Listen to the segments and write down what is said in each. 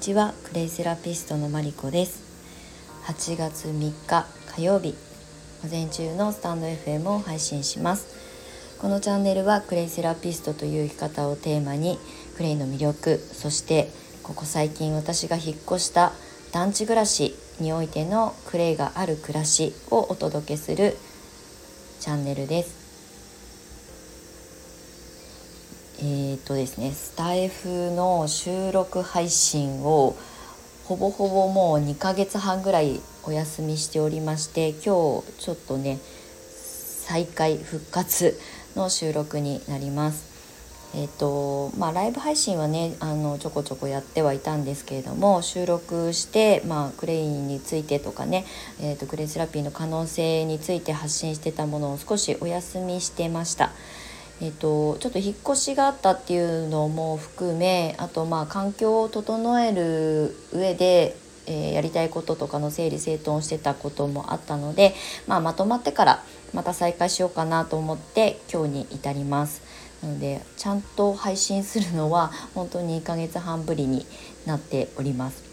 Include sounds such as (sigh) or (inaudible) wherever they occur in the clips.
ちはクレイセラピストのマリコです。8月3日火曜日午前中のスタンド FM を配信します。このチャンネルはクレイセラピストという生き方をテーマにクレイの魅力そしてここ最近私が引っ越した団地暮らしにおいてのクレイがある暮らしをお届けするチャンネルです。えー、とですねスタイフの収録配信をほぼほぼもう2ヶ月半ぐらいお休みしておりまして今日ちょっとね再開復活の収録になります。えーとまあ、ライブ配信はねあのちょこちょこやってはいたんですけれども収録して、まあ、クレインについてとかね、えーとクレイセラピーの可能性について発信してたものを少しお休みしてました。えーと、ちょっと引っ越しがあったっていうのも含めあとまあ環境を整える上で、えー、やりたいこととかの整理整頓してたこともあったので、まあ、まとまってからまた再開しようかなと思って今日に至ります。なのでちゃんと配信するのは本当に1ヶ月半ぶりになっております。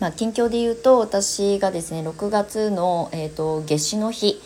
まあ、近況で言うと私がですね6月の、えーと夏至の日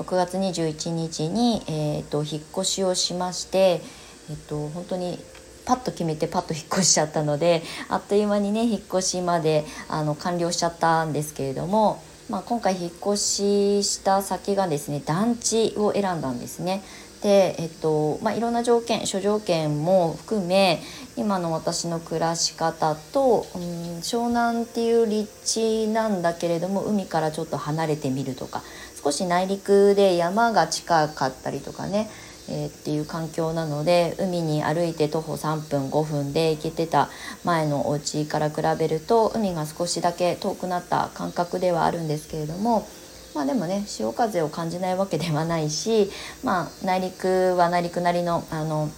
6月21日に、えーと、引っ越しをしまして、えーと、本当にパッと決めてパッと引っ越しちゃったので (laughs) あっという間にね引っ越しまであの完了しちゃったんですけれども、まあ、今回引っ越しした先がですね団地を選んだんですね。で、えっとまあ、いろんな条件諸条件も含め今の私の暮らし方と、うん、湘南っていう立地なんだけれども海からちょっと離れてみるとか少し内陸で山が近かったりとかね、えー、っていう環境なので海に歩いて徒歩3分5分で行けてた前のお家から比べると海が少しだけ遠くなった感覚ではあるんですけれども。まあでもね潮風を感じないわけではないし、まあ、内陸は内陸なりのあの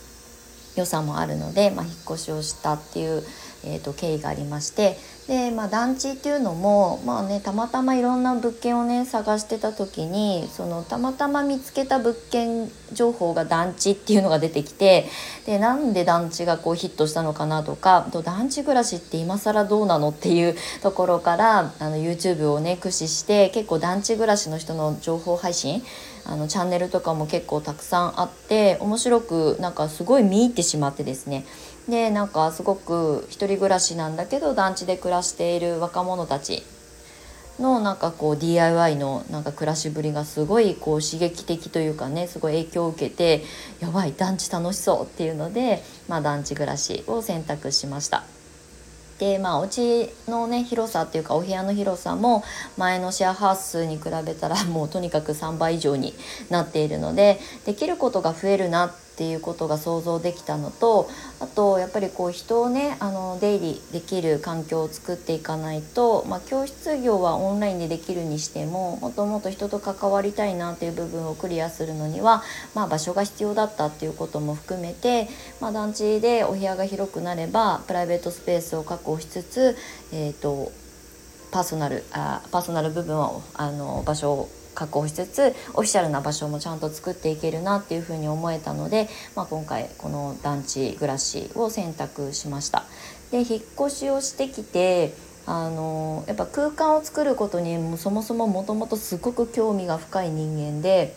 良さもあるので、まあ、引っ越しをしたっていうえーと、経緯がありましてで、まあ、団地っていうのも、まあね、たまたまいろんな物件をね探してた時にそのたまたま見つけた物件情報が団地っていうのが出てきてでなんで団地がこうヒットしたのかなとかと団地暮らしって今更どうなのっていう (laughs) ところからあの YouTube をね駆使して結構団地暮らしの人の情報配信あのチャンネルとかも結構たくさんあって面白くなんかすごい見入ってしまってですねでなんかすごく一人暮らしなんだけど団地で暮らしている若者たちのなんかこう DIY のなんか暮らしぶりがすごいこう刺激的というかねすごい影響を受けてやばい団地楽しそうっていうので、まあ、団地暮らしを選択しました。でまあお家のね広さっていうかお部屋の広さも前のシェアハウスに比べたらもうとにかく3倍以上になっているのでできることが増えるなってっていうことが想像できたのとあとやっぱりこう人をねあの出入りできる環境を作っていかないと、まあ、教室業はオンラインでできるにしてももっともっと人と関わりたいなっていう部分をクリアするのには、まあ、場所が必要だったっていうことも含めて、まあ、団地でお部屋が広くなればプライベートスペースを確保しつつ、えーと、パーソナルあパーソナル部分をあの場所を確保しつつオフィシャルな場所もちゃんと作っていけるなっていうふうに思えたので、まあ、今回この団地暮らしを選択しました。で引っ越しをしてきてあのやっぱ空間を作ることにもそもそももともとすごく興味が深い人間で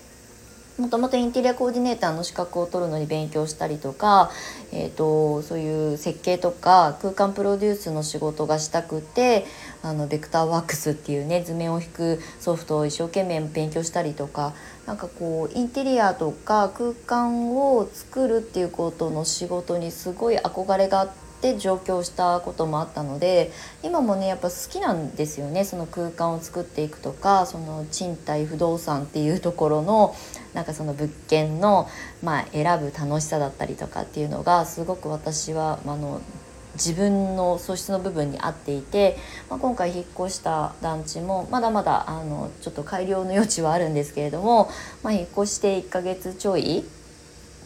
もともとインテリアコーディネーターの資格を取るのに勉強したりとか、えーと、そういう設計とか空間プロデュースの仕事がしたくてあのベクターワークスっていうね図面を引くソフトを一生懸命勉強したりとかなんかこうインテリアとか空間を作るっていうことの仕事にすごい憧れがあって。上京したこともあったので今もねやっぱ好きなんですよねその空間を作っていくとかその賃貸不動産っていうところのなんかその物件の、まあ、選ぶ楽しさだったりとかっていうのがすごく私はあの自分の素質の部分に合っていて、まあ、今回引っ越した団地もまだまだあのちょっと改良の余地はあるんですけれども、まあ、引っ越して1ヶ月ちょい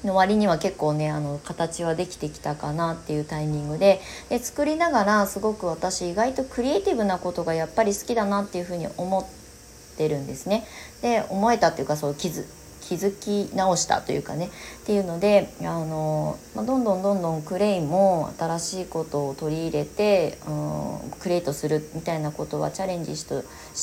の割には結構ねあの形はできてきたかなっていうタイミングでで作りながらすごく私意外とクリエイティブなことがやっぱり好きだなっていうふうに思ってるんですね。で思えたっていうかそう気づ気づき直したというかねっていうのであの、まあ、どんどんどんどんクレイも新しいことを取り入れて、うん、クリエイトするみたいなことはチャレンジし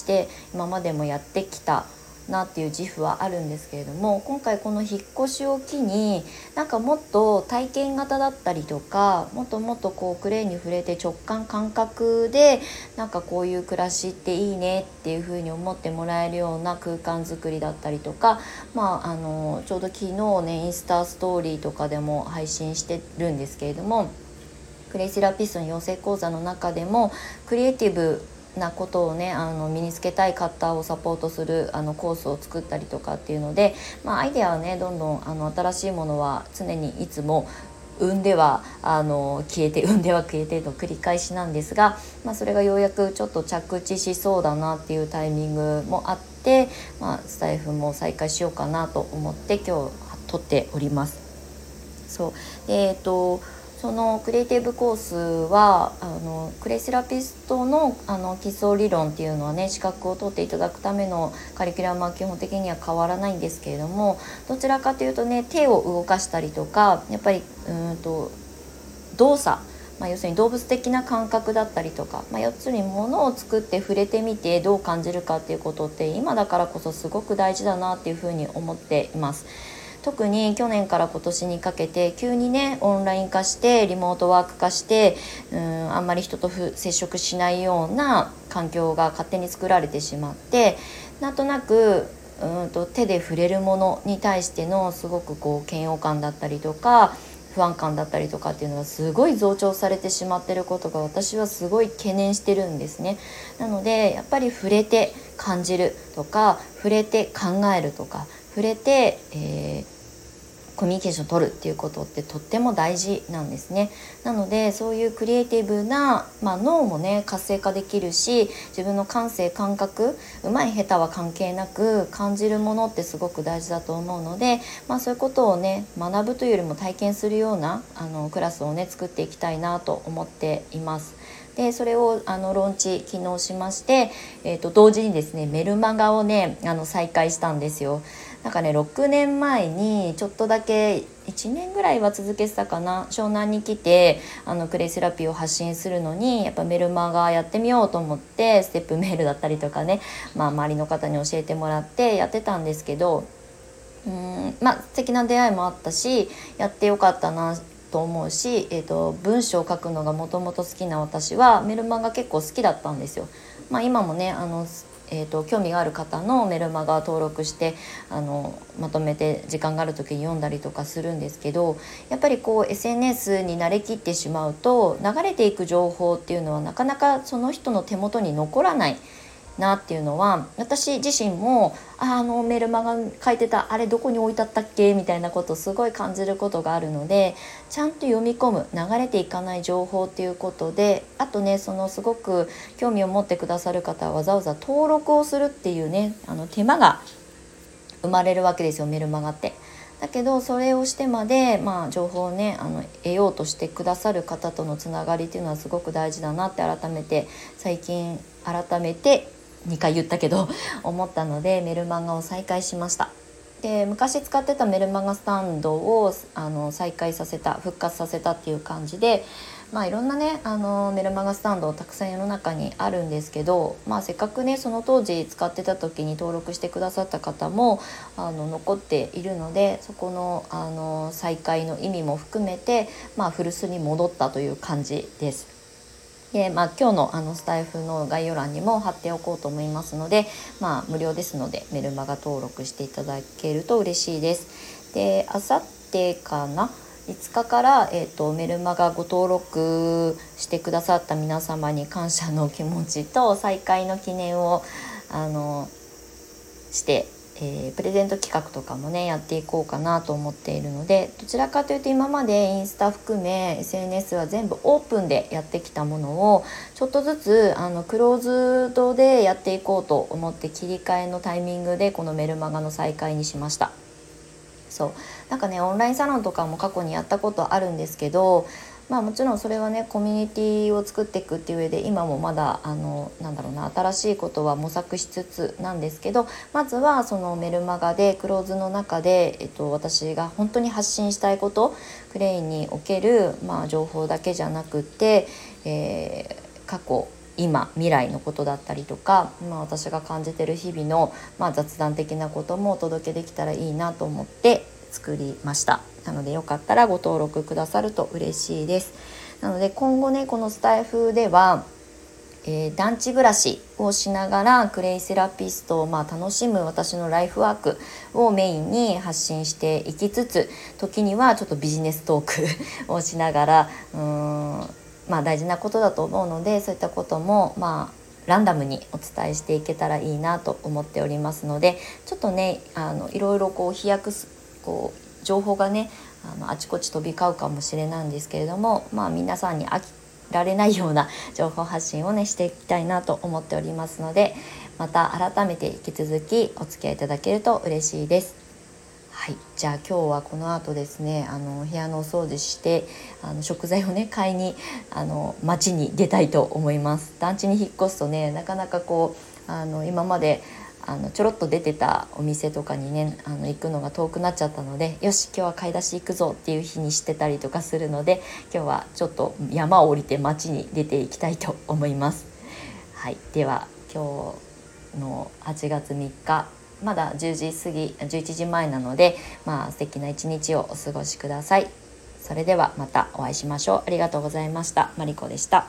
て今までもやってきたなっていう自負はあるんですけれども今回この引っ越しを機になんかもっと体験型だったりとかもっともっとこうクレーンに触れて直感感覚でなんかこういう暮らしっていいねっていうふうに思ってもらえるような空間づくりだったりとか、まあ、あのちょうど昨日ねインスタストーリーとかでも配信してるんですけれどもクレイセラピストの養成講座の中でもクリエイティブなことをねあの身につけたい方をサポートするあのコースを作ったりとかっていうので、まあ、アイデアはねどんどんあの新しいものは常にいつも産んではあの消えて (laughs) 産んでは消えての繰り返しなんですが、まあ、それがようやくちょっと着地しそうだなっていうタイミングもあって、まあ、スタイフも再開しようかなと思って今日撮っております。そうでえっ、とそのクリエイティブコースはあのクレイセラピストのあの基礎理論っていうのはね資格を取っていただくためのカリキュラムは基本的には変わらないんですけれどもどちらかというとね手を動かしたりとかやっぱりうんと動作まあ、要するに動物的な感覚だったりとか、まあ、要するに物を作って触れてみてどう感じるかっていうことって今だからこそすごく大事だなっていうふうに思っています。特に去年から今年にかけて急にねオンライン化してリモートワーク化してうんあんまり人と接触しないような環境が勝手に作られてしまってなんとなくうんと手で触れるものに対してのすごくこう嫌悪感だったりとか不安感だったりとかっていうのがすごい増長されてしまってることが私はすごい懸念してるんですね。なのでやっぱり触れて感じるとか触れて考えるとか触れて、えーコミュニケーションを取るっていうことってとっても大事なんですねなのでそういうクリエイティブな、まあ、脳もね活性化できるし自分の感性感覚うまい下手は関係なく感じるものってすごく大事だと思うので、まあ、そういうことをね学ぶというよりも体験するようなあのクラスをね作っていきたいなと思っています。でそれをあのローンチ昨日しまして、えーと同時にですねメルマガをねあの再開したんですよ。なんかね6年前にちょっとだけ1年ぐらいは続けてたかな湘南に来てあのクレイセラピーを発信するのにやっぱメルマガやってみようと思ってステップメールだったりとかね、まあ、周りの方に教えてもらってやってたんですけどうんまあ素敵な出会いもあったしやってよかったなと思うし、えーと、文章を書くのがもともと好きな私はメルマガ結構好きだったんですよ。まあ、今もねあのえーと、興味がある方のメルマガ登録してあのまとめて時間がある時に読んだりとかするんですけどやっぱりこう SNS に慣れきってしまうと流れていく情報っていうのはなかなかその人の手元に残らない。なっていうのは私自身もあのメルマガ書いてたあれどこに置いてあったっけ？みたいなことをすごい感じることがあるのでちゃんと読み込む流れていかない情報っていうことであとねそのすごく興味を持ってくださる方はわざわざ登録をするっていうねあの手間が生まれるわけですよメルマガって。だけどそれをしてまで、まあ、情報をねあの得ようとしてくださる方とのつながりっていうのはすごく大事だなって改めて最近改めて2回言ったけど (laughs) 思ったのでメルマガを再開しましたで昔使ってたメルマガスタンドをあの再開させた復活させたっていう感じでまあいろんなねあのメルマガスタンドたくさん世の中にあるんですけど、まあ、せっかくねその当時使ってた時に登録してくださった方もあの残っているのでそこのあの再開の意味も含めて、まあ、古巣に戻ったという感じです。で、まあ、今日のあのスタイフの概要欄にも貼っておこうと思いますので、まあ、無料ですのでメルマガ登録していただけると嬉しいです。であさってかな？5日から、えーと、メルマガご登録してくださった皆様に感謝の気持ちと再開の記念をあのしてえー、プレゼント企画とかもねやっていこうかなと思っているのでどちらかというと今までインスタ含め SNS は全部オープンでやってきたものをちょっとずつあのクローズドでやっていこうと思って切り替えのタイミングでこのメルマガの再開にしました。そうなんかねオンラインサロンとかも過去にやったことあるんですけどまあもちろんそれはねコミュニティを作っていくっていう上で今もまだあのなんだろうな新しいことは模索しつつなんですけどまずはそのメルマガでクローズの中で、えっと、私が本当に発信したいことクレインにおける、まあ、情報だけじゃなくて、えー、過去今未来のことだったりとか、まあ、私が感じてる日々の、まあ、雑談的なこともお届けできたらいいなと思って作りました。なのでよかったらご登録くださると嬉しいです。なので今後ねこのスタイフではえー、団地暮らしをしながらクレイセラピストをまあ楽しむ私のライフワークをメインに発信していきつつ時にはちょっとビジネストークをしながらうーんまあ大事なことだと思うのでそういったこともまあランダムにお伝えしていけたらいいなと思っておりますのでちょっとねあのいろいろこう飛躍すこう情報がねあのあちこち飛び交うかもしれないんですけれどもまあ皆さんに飽きられないような情報発信をねしていきたいなと思っておりますのでまた改めて引き続きお付き合いいただけると嬉しいです。はい、じゃあ今日はこの後ですねあの部屋のお掃除してあの食材をね買いにあの町に出たいと思います団地に引っ越すとねなかなかこうあの今まであのちょろっと出てたお店とかにねあの行くのが遠くなっちゃったのでよし今日は買い出し行くぞっていう日にしてたりとかするので今日はちょっと山を降りて町に出ていきたいと思います。はい、では今日の8月3日まだ10時過ぎ11時前なのでまあ素敵な一日をお過ごしください。それではまたお会いしましょう。ありがとうございました。マリコでした。